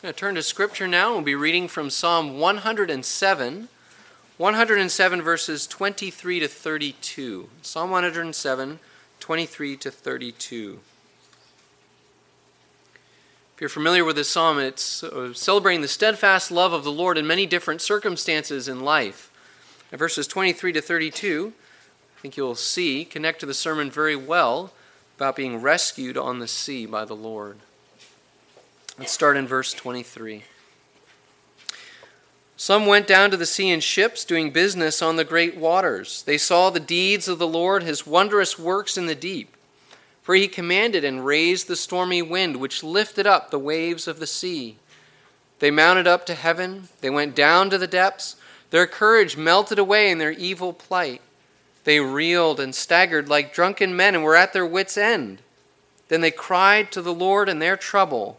I'm going to turn to Scripture now. We'll be reading from Psalm 107, 107 verses 23 to 32. Psalm 107, 23 to 32. If you're familiar with this psalm, it's uh, celebrating the steadfast love of the Lord in many different circumstances in life. And verses 23 to 32, I think you'll see, connect to the sermon very well about being rescued on the sea by the Lord. Let's start in verse 23. Some went down to the sea in ships, doing business on the great waters. They saw the deeds of the Lord, his wondrous works in the deep. For he commanded and raised the stormy wind, which lifted up the waves of the sea. They mounted up to heaven, they went down to the depths. Their courage melted away in their evil plight. They reeled and staggered like drunken men and were at their wits' end. Then they cried to the Lord in their trouble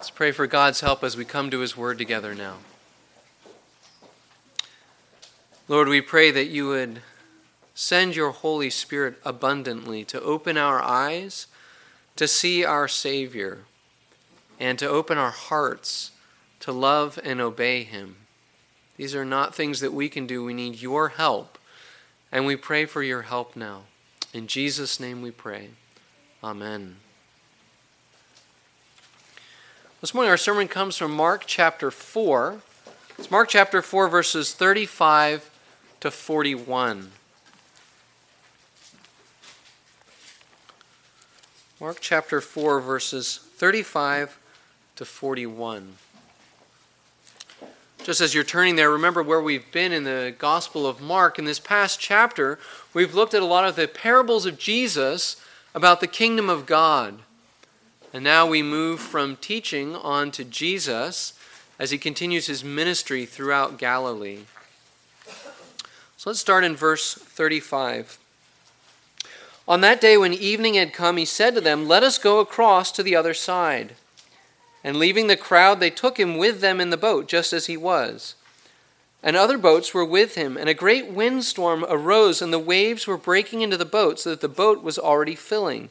Let's pray for God's help as we come to His Word together now. Lord, we pray that you would send your Holy Spirit abundantly to open our eyes to see our Savior and to open our hearts to love and obey Him. These are not things that we can do. We need your help, and we pray for your help now. In Jesus' name we pray. Amen. This morning, our sermon comes from Mark chapter 4. It's Mark chapter 4, verses 35 to 41. Mark chapter 4, verses 35 to 41. Just as you're turning there, remember where we've been in the Gospel of Mark. In this past chapter, we've looked at a lot of the parables of Jesus about the kingdom of God. And now we move from teaching on to Jesus as he continues his ministry throughout Galilee. So let's start in verse 35. On that day when evening had come, he said to them, Let us go across to the other side. And leaving the crowd, they took him with them in the boat, just as he was. And other boats were with him, and a great windstorm arose, and the waves were breaking into the boat, so that the boat was already filling.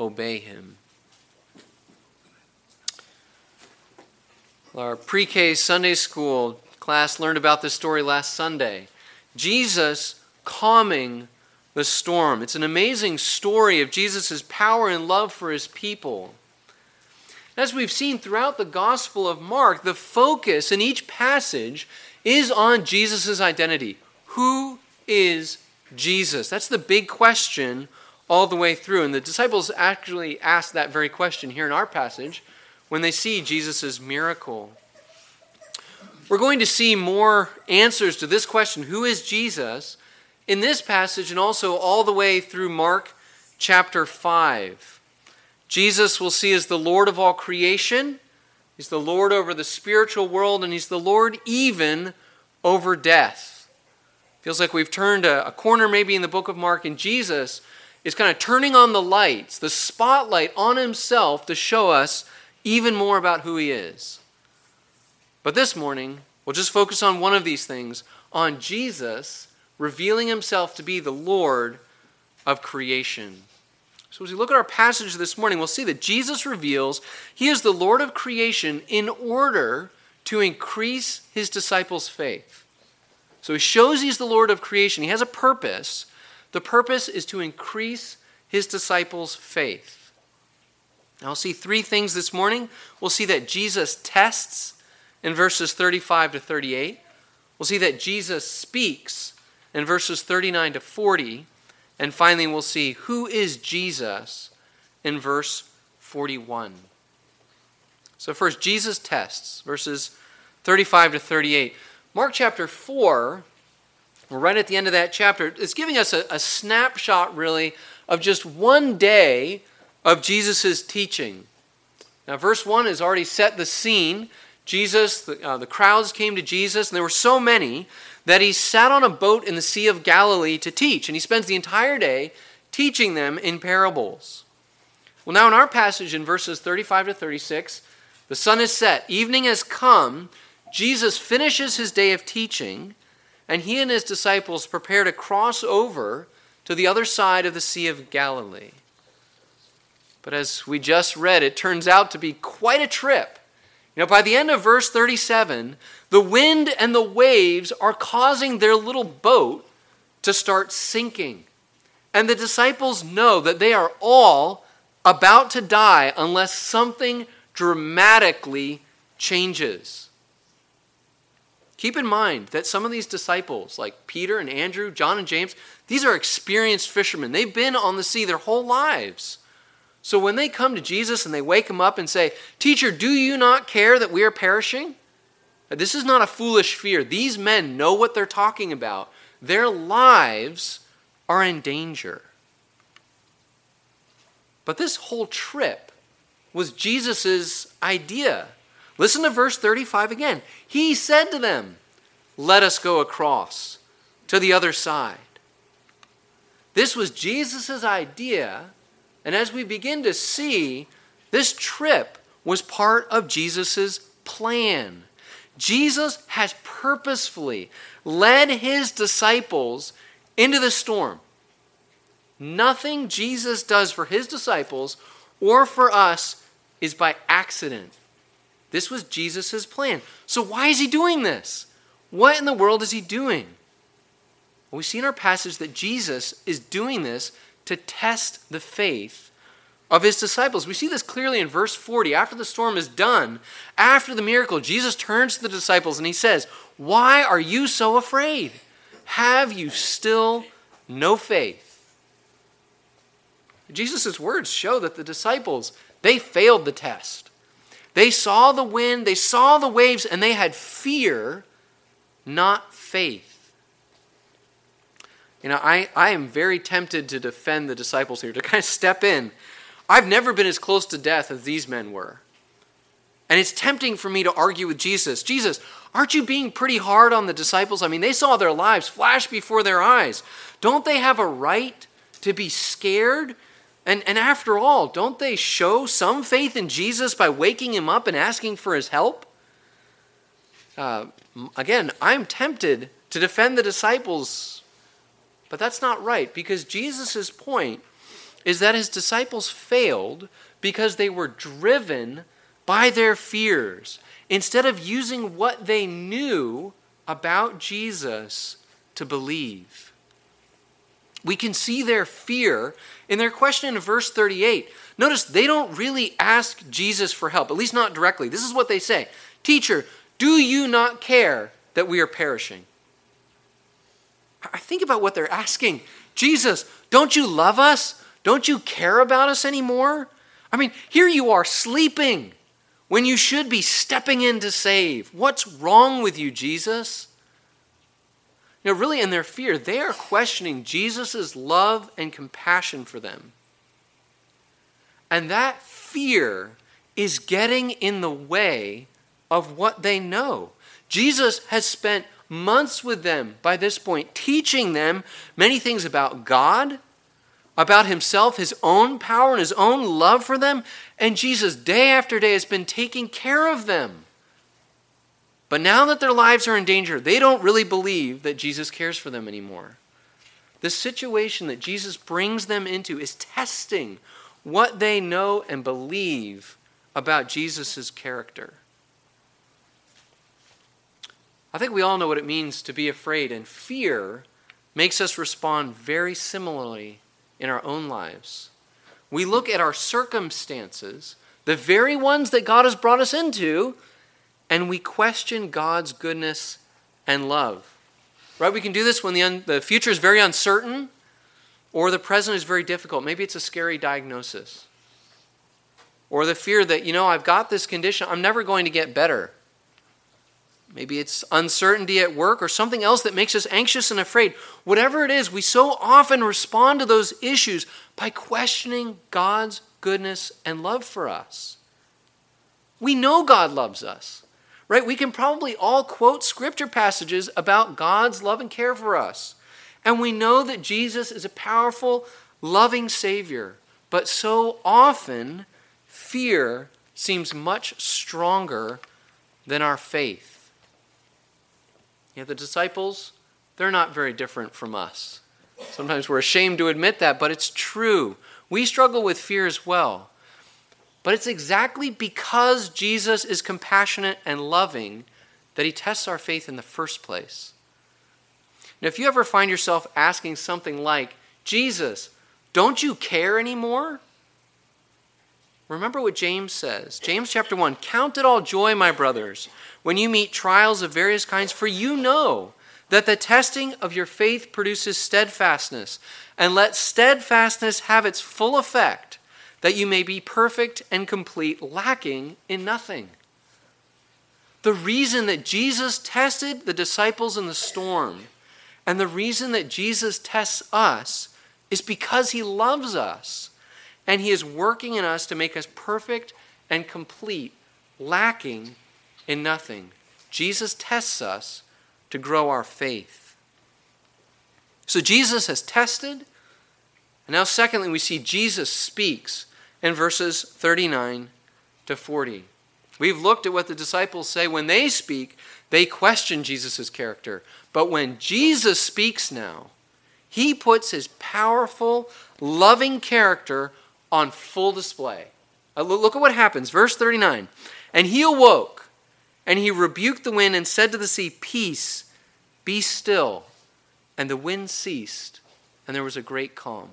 obey him. Our pre K Sunday school class learned about this story last Sunday. Jesus calming the storm. It's an amazing story of Jesus' power and love for his people. As we've seen throughout the Gospel of Mark, the focus in each passage is on Jesus' identity. Who is Jesus? That's the big question all the way through. And the disciples actually ask that very question here in our passage when they see Jesus' miracle. We're going to see more answers to this question who is Jesus in this passage and also all the way through Mark chapter 5. Jesus will see as the Lord of all creation. He's the Lord over the spiritual world, and He's the Lord even over death. Feels like we've turned a, a corner maybe in the book of Mark, and Jesus is kind of turning on the lights, the spotlight on himself to show us even more about who he is. But this morning, we'll just focus on one of these things on Jesus revealing himself to be the Lord of creation. So, as we look at our passage this morning, we'll see that Jesus reveals he is the Lord of creation in order to increase his disciples' faith. So, he shows he's the Lord of creation. He has a purpose, the purpose is to increase his disciples' faith. Now, we'll see three things this morning. We'll see that Jesus tests in verses 35 to 38. We'll see that Jesus speaks in verses 39 to 40. And finally, we'll see who is Jesus in verse 41. So, first, Jesus tests, verses 35 to 38. Mark chapter 4, we're right at the end of that chapter, It's giving us a, a snapshot, really, of just one day of Jesus' teaching. Now, verse 1 has already set the scene. Jesus, the, uh, the crowds came to Jesus, and there were so many that he sat on a boat in the Sea of Galilee to teach, and he spends the entire day teaching them in parables. Well, now in our passage in verses 35 to 36, the sun is set, evening has come, Jesus finishes his day of teaching, and he and his disciples prepare to cross over to the other side of the Sea of Galilee. But as we just read, it turns out to be quite a trip. You know, by the end of verse 37, the wind and the waves are causing their little boat to start sinking. And the disciples know that they are all about to die unless something dramatically changes. Keep in mind that some of these disciples, like Peter and Andrew, John and James, these are experienced fishermen. They've been on the sea their whole lives. So when they come to Jesus and they wake him up and say, Teacher, do you not care that we are perishing? This is not a foolish fear. These men know what they're talking about. Their lives are in danger. But this whole trip was Jesus' idea. Listen to verse 35 again. He said to them, Let us go across to the other side. This was Jesus' idea and as we begin to see, this trip was part of Jesus' plan. Jesus has purposefully led his disciples into the storm. Nothing Jesus does for his disciples or for us is by accident. This was Jesus' plan. So, why is he doing this? What in the world is he doing? Well, we see in our passage that Jesus is doing this to test the faith of his disciples. We see this clearly in verse 40. After the storm is done, after the miracle, Jesus turns to the disciples and he says, Why are you so afraid? Have you still no faith? Jesus' words show that the disciples, they failed the test. They saw the wind, they saw the waves, and they had fear, not faith. You know, I, I am very tempted to defend the disciples here, to kind of step in. I've never been as close to death as these men were. And it's tempting for me to argue with Jesus. Jesus, aren't you being pretty hard on the disciples? I mean, they saw their lives flash before their eyes. Don't they have a right to be scared? And, and after all, don't they show some faith in Jesus by waking him up and asking for his help? Uh, again, I'm tempted to defend the disciples but that's not right because Jesus' point is that his disciples failed because they were driven by their fears instead of using what they knew about Jesus to believe. We can see their fear in their question in verse 38. Notice they don't really ask Jesus for help, at least not directly. This is what they say Teacher, do you not care that we are perishing? I think about what they're asking. Jesus, don't you love us? Don't you care about us anymore? I mean, here you are sleeping when you should be stepping in to save. What's wrong with you, Jesus? Know, really, in their fear, they are questioning Jesus' love and compassion for them. And that fear is getting in the way of what they know. Jesus has spent months with them by this point, teaching them many things about God, about himself, his own power, and his own love for them. And Jesus, day after day, has been taking care of them. But now that their lives are in danger, they don't really believe that Jesus cares for them anymore. The situation that Jesus brings them into is testing what they know and believe about Jesus' character. I think we all know what it means to be afraid, and fear makes us respond very similarly in our own lives. we look at our circumstances, the very ones that God has brought us into, and we question God's goodness and love. Right? We can do this when the, un- the future is very uncertain or the present is very difficult. Maybe it's a scary diagnosis. Or the fear that, you know, I've got this condition, I'm never going to get better. Maybe it's uncertainty at work or something else that makes us anxious and afraid. Whatever it is, we so often respond to those issues by questioning God's goodness and love for us. We know God loves us, right? We can probably all quote scripture passages about God's love and care for us. And we know that Jesus is a powerful, loving Savior. But so often, fear seems much stronger than our faith. Yeah, the disciples, they're not very different from us. Sometimes we're ashamed to admit that, but it's true. We struggle with fear as well. But it's exactly because Jesus is compassionate and loving that he tests our faith in the first place. Now, if you ever find yourself asking something like, Jesus, don't you care anymore? Remember what James says. James chapter 1 Count it all joy, my brothers, when you meet trials of various kinds, for you know that the testing of your faith produces steadfastness. And let steadfastness have its full effect, that you may be perfect and complete, lacking in nothing. The reason that Jesus tested the disciples in the storm, and the reason that Jesus tests us, is because he loves us and He is working in us to make us perfect and complete, lacking in nothing. Jesus tests us to grow our faith. So Jesus has tested. And now, secondly, we see Jesus speaks in verses 39 to 40. We've looked at what the disciples say when they speak, they question Jesus' character. But when Jesus speaks now, he puts his powerful, loving character on full display. Uh, look at what happens. Verse 39. And he awoke, and he rebuked the wind and said to the sea, Peace, be still. And the wind ceased, and there was a great calm.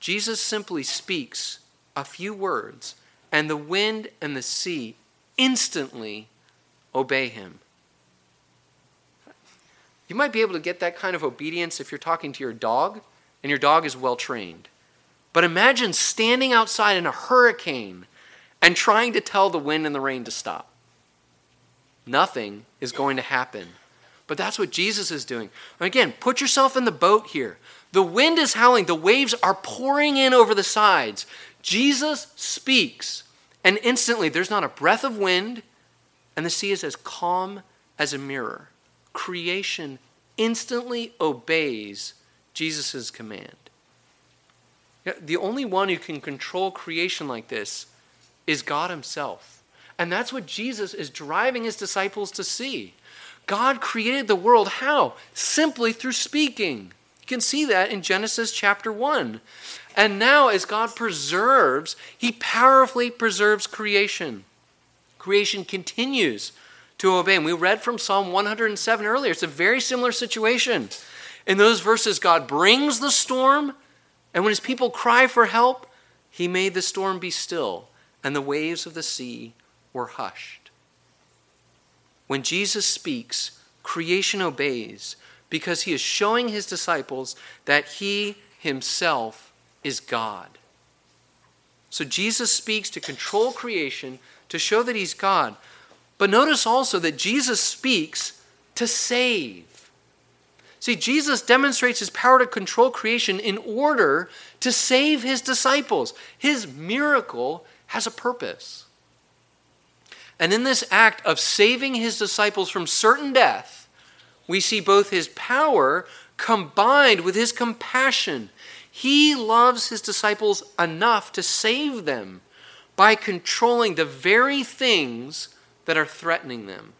Jesus simply speaks a few words, and the wind and the sea instantly obey him. You might be able to get that kind of obedience if you're talking to your dog and your dog is well trained. But imagine standing outside in a hurricane and trying to tell the wind and the rain to stop. Nothing is going to happen. But that's what Jesus is doing. Again, put yourself in the boat here. The wind is howling, the waves are pouring in over the sides. Jesus speaks, and instantly there's not a breath of wind, and the sea is as calm as a mirror. Creation instantly obeys Jesus' command. The only one who can control creation like this is God Himself. And that's what Jesus is driving His disciples to see. God created the world how? Simply through speaking. You can see that in Genesis chapter 1. And now, as God preserves, He powerfully preserves creation. Creation continues to obey. And we read from Psalm 107 earlier. It's a very similar situation. In those verses, God brings the storm and when his people cry for help, he made the storm be still, and the waves of the sea were hushed. When Jesus speaks, creation obeys because he is showing his disciples that he himself is God. So Jesus speaks to control creation, to show that he's God. But notice also that Jesus speaks to save. See, Jesus demonstrates his power to control creation in order to save his disciples. His miracle has a purpose. And in this act of saving his disciples from certain death, we see both his power combined with his compassion. He loves his disciples enough to save them by controlling the very things that are threatening them.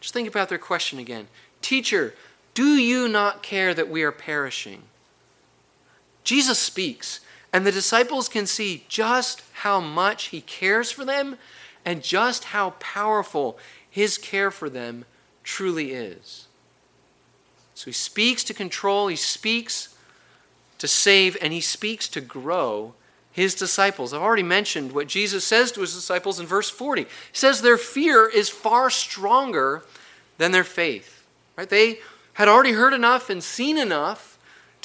Just think about their question again. Teacher, do you not care that we are perishing? Jesus speaks, and the disciples can see just how much he cares for them and just how powerful his care for them truly is. So he speaks to control, he speaks to save and he speaks to grow his disciples. I've already mentioned what Jesus says to his disciples in verse 40. He says their fear is far stronger than their faith. Right? They had already heard enough and seen enough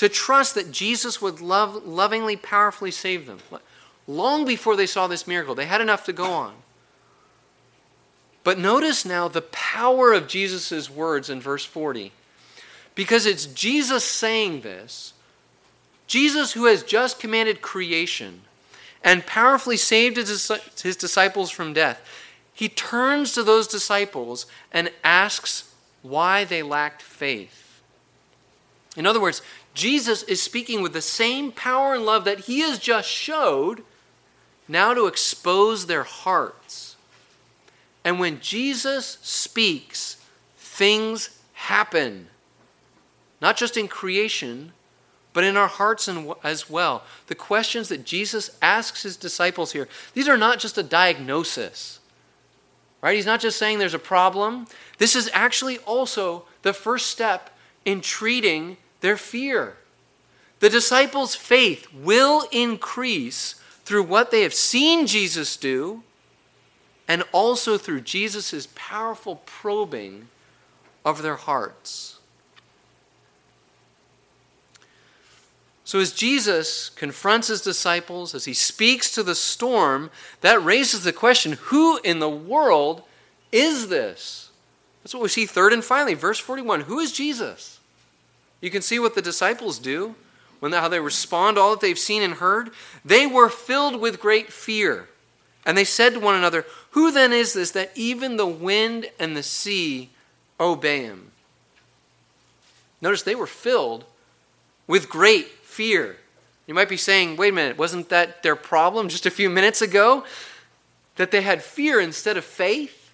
to trust that Jesus would love, lovingly, powerfully save them. Long before they saw this miracle, they had enough to go on. But notice now the power of Jesus' words in verse 40. Because it's Jesus saying this Jesus, who has just commanded creation and powerfully saved his disciples from death, he turns to those disciples and asks why they lacked faith. In other words, Jesus is speaking with the same power and love that he has just showed, now to expose their hearts. And when Jesus speaks, things happen. Not just in creation, but in our hearts as well. The questions that Jesus asks his disciples here, these are not just a diagnosis. Right? He's not just saying there's a problem. This is actually also the first step in treating their fear. The disciples' faith will increase through what they have seen Jesus do and also through Jesus' powerful probing of their hearts. So, as Jesus confronts his disciples, as he speaks to the storm, that raises the question who in the world is this? That's what we see third and finally, verse 41. Who is Jesus? You can see what the disciples do when how they respond to all that they've seen and heard. They were filled with great fear. And they said to one another, Who then is this that even the wind and the sea obey him? Notice they were filled with great fear. You might be saying, wait a minute, wasn't that their problem just a few minutes ago? That they had fear instead of faith?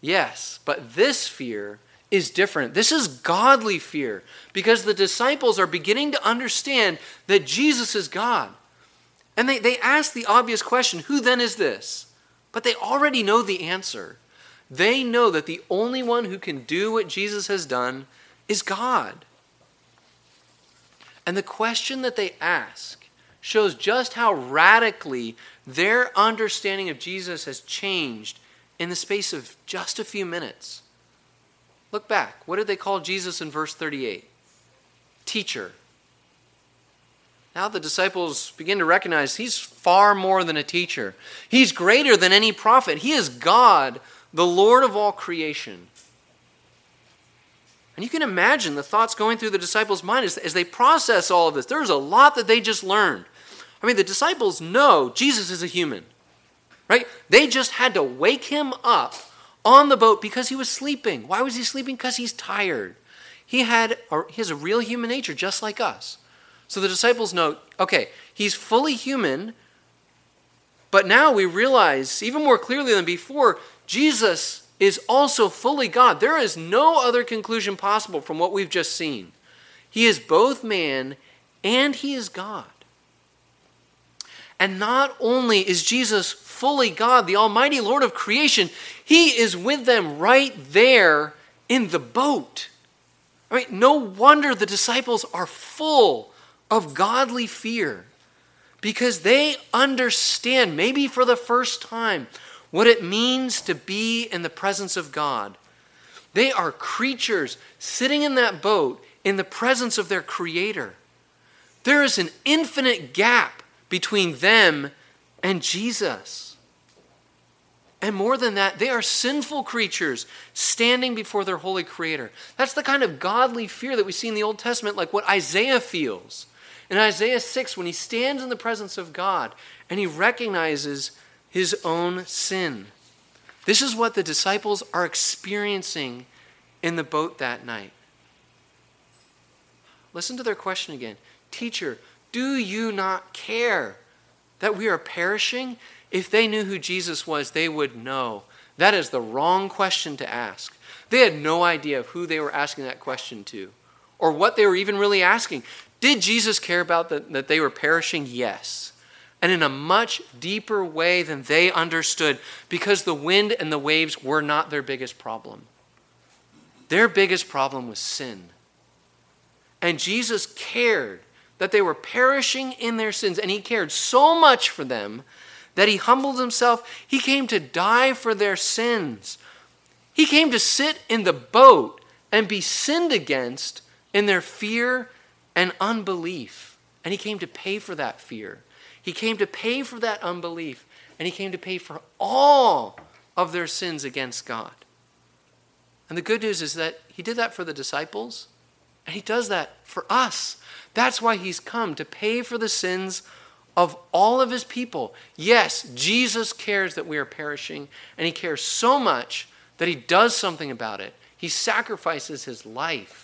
Yes, but this fear is different. This is godly fear because the disciples are beginning to understand that Jesus is God. And they, they ask the obvious question who then is this? But they already know the answer. They know that the only one who can do what Jesus has done is God. And the question that they ask shows just how radically their understanding of Jesus has changed in the space of just a few minutes. Look back. What did they call Jesus in verse 38? Teacher. Now the disciples begin to recognize he's far more than a teacher. He's greater than any prophet. He is God, the Lord of all creation. And you can imagine the thoughts going through the disciples' mind as, as they process all of this. There's a lot that they just learned. I mean, the disciples know Jesus is a human, right? They just had to wake him up on the boat because he was sleeping. Why was he sleeping? Because he's tired. He had a, he has a real human nature just like us. So the disciples know, okay, he's fully human, but now we realize even more clearly than before, Jesus is also fully God. There is no other conclusion possible from what we've just seen. He is both man and he is God. And not only is Jesus fully God, the Almighty Lord of creation, He is with them right there in the boat. I mean, no wonder the disciples are full of godly fear because they understand, maybe for the first time, what it means to be in the presence of God. They are creatures sitting in that boat in the presence of their Creator. There is an infinite gap between them and Jesus. And more than that, they are sinful creatures standing before their holy Creator. That's the kind of godly fear that we see in the Old Testament, like what Isaiah feels. In Isaiah 6, when he stands in the presence of God and he recognizes his own sin. This is what the disciples are experiencing in the boat that night. Listen to their question again Teacher, do you not care that we are perishing? If they knew who Jesus was, they would know. That is the wrong question to ask. They had no idea who they were asking that question to or what they were even really asking. Did Jesus care about the, that they were perishing? Yes and in a much deeper way than they understood because the wind and the waves were not their biggest problem. Their biggest problem was sin. And Jesus cared that they were perishing in their sins, and he cared so much for them that he humbled himself. He came to die for their sins. He came to sit in the boat and be sinned against in their fear and unbelief. And he came to pay for that fear. He came to pay for that unbelief. And he came to pay for all of their sins against God. And the good news is that he did that for the disciples, and he does that for us. That's why he's come to pay for the sins of all of his people. Yes, Jesus cares that we are perishing, and he cares so much that he does something about it. He sacrifices his life.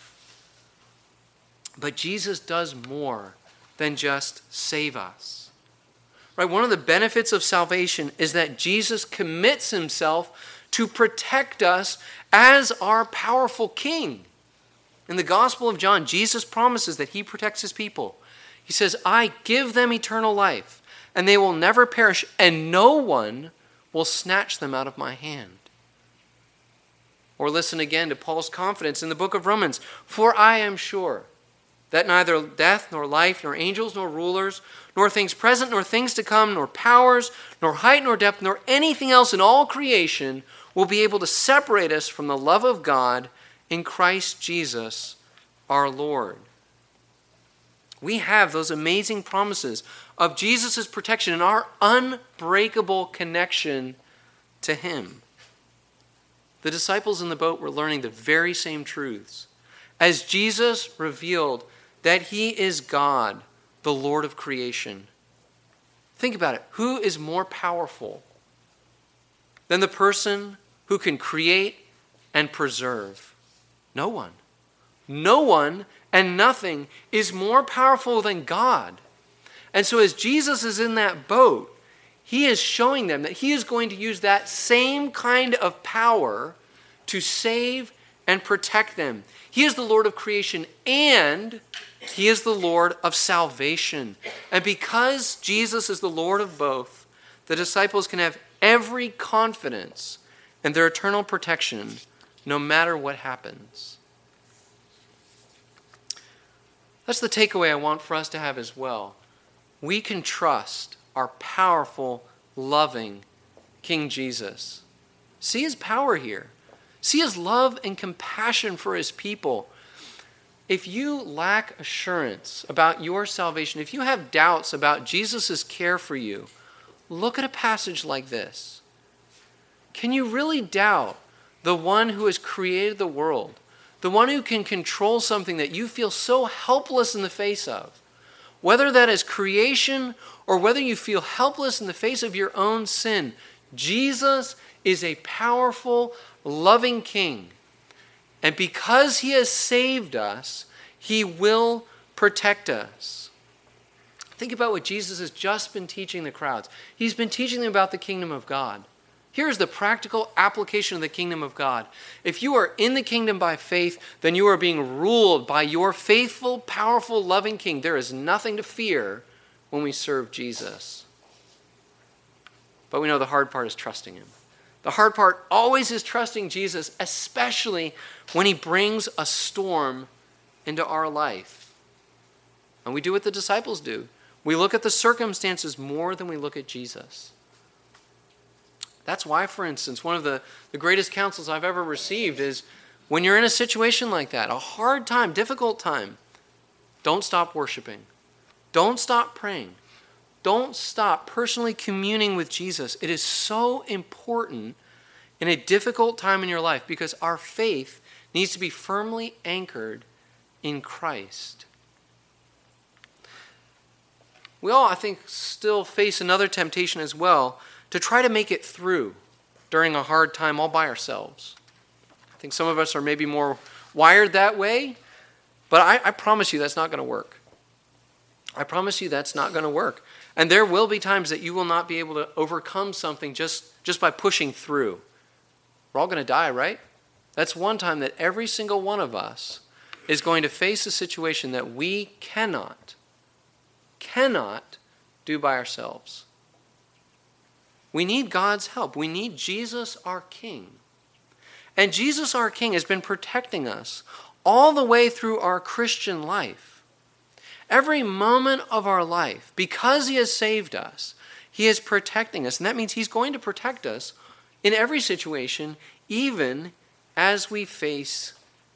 But Jesus does more than just save us. Right? One of the benefits of salvation is that Jesus commits himself to protect us as our powerful king. In the Gospel of John, Jesus promises that he protects his people. He says, I give them eternal life, and they will never perish, and no one will snatch them out of my hand. Or listen again to Paul's confidence in the book of Romans For I am sure that neither death, nor life, nor angels, nor rulers, nor things present, nor things to come, nor powers, nor height, nor depth, nor anything else in all creation will be able to separate us from the love of God in Christ Jesus our Lord. We have those amazing promises of Jesus' protection and our unbreakable connection to Him. The disciples in the boat were learning the very same truths. As Jesus revealed that He is God, the Lord of creation. Think about it. Who is more powerful than the person who can create and preserve? No one. No one and nothing is more powerful than God. And so, as Jesus is in that boat, he is showing them that he is going to use that same kind of power to save and protect them. He is the Lord of creation and he is the Lord of salvation. And because Jesus is the Lord of both, the disciples can have every confidence in their eternal protection no matter what happens. That's the takeaway I want for us to have as well. We can trust our powerful, loving King Jesus. See his power here. See his love and compassion for his people if you lack assurance about your salvation, if you have doubts about Jesus' care for you, look at a passage like this. Can you really doubt the one who has created the world, the one who can control something that you feel so helpless in the face of? Whether that is creation or whether you feel helpless in the face of your own sin, Jesus is a powerful, loving king and because he has saved us, he will protect us. Think about what Jesus has just been teaching the crowds. He's been teaching them about the kingdom of God. Here's the practical application of the kingdom of God. If you are in the kingdom by faith, then you are being ruled by your faithful, powerful, loving king. There is nothing to fear when we serve Jesus. But we know the hard part is trusting him. The hard part always is trusting Jesus, especially when he brings a storm into our life. And we do what the disciples do we look at the circumstances more than we look at Jesus. That's why, for instance, one of the, the greatest counsels I've ever received is when you're in a situation like that, a hard time, difficult time, don't stop worshiping. Don't stop praying. Don't stop personally communing with Jesus. It is so important in a difficult time in your life because our faith needs to be firmly anchored in Christ. We all, I think, still face another temptation as well to try to make it through during a hard time all by ourselves. I think some of us are maybe more wired that way, but I, I promise you that's not going to work. I promise you that's not going to work. And there will be times that you will not be able to overcome something just, just by pushing through. We're all going to die, right? That's one time that every single one of us is going to face a situation that we cannot, cannot do by ourselves. We need God's help. We need Jesus, our King. And Jesus, our King, has been protecting us all the way through our Christian life. Every moment of our life, because He has saved us, He is protecting us. And that means He's going to protect us in every situation, even as we face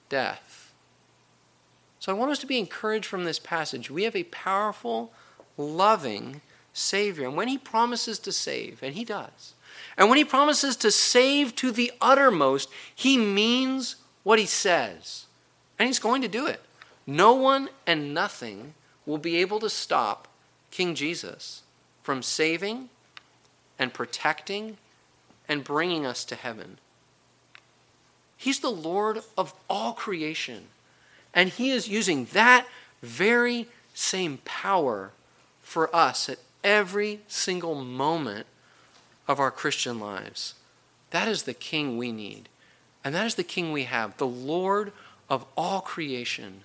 death. So I want us to be encouraged from this passage. We have a powerful, loving Savior. And when He promises to save, and He does, and when He promises to save to the uttermost, He means what He says. And He's going to do it. No one and nothing will be able to stop King Jesus from saving and protecting and bringing us to heaven. He's the Lord of all creation. And He is using that very same power for us at every single moment of our Christian lives. That is the King we need. And that is the King we have, the Lord of all creation.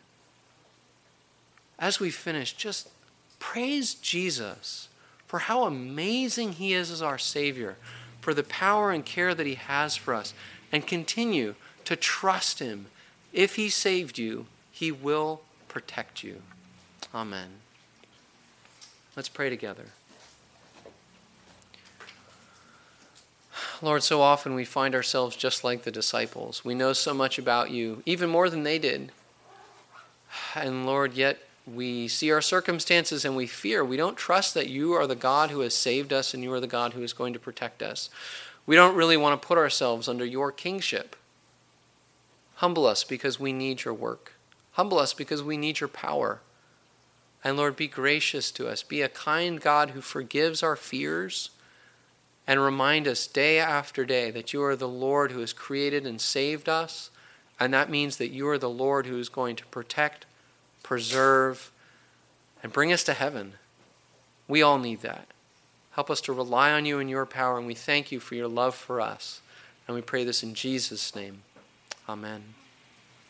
As we finish, just praise Jesus for how amazing He is as our Savior, for the power and care that He has for us, and continue to trust Him. If He saved you, He will protect you. Amen. Let's pray together. Lord, so often we find ourselves just like the disciples. We know so much about you, even more than they did. And Lord, yet we see our circumstances and we fear. We don't trust that you are the God who has saved us and you are the God who is going to protect us. We don't really want to put ourselves under your kingship. Humble us because we need your work. Humble us because we need your power. And Lord, be gracious to us. Be a kind God who forgives our fears and remind us day after day that you are the Lord who has created and saved us. And that means that you are the Lord who is going to protect, preserve, and bring us to heaven. We all need that. Help us to rely on you and your power, and we thank you for your love for us. And we pray this in Jesus' name. Amen.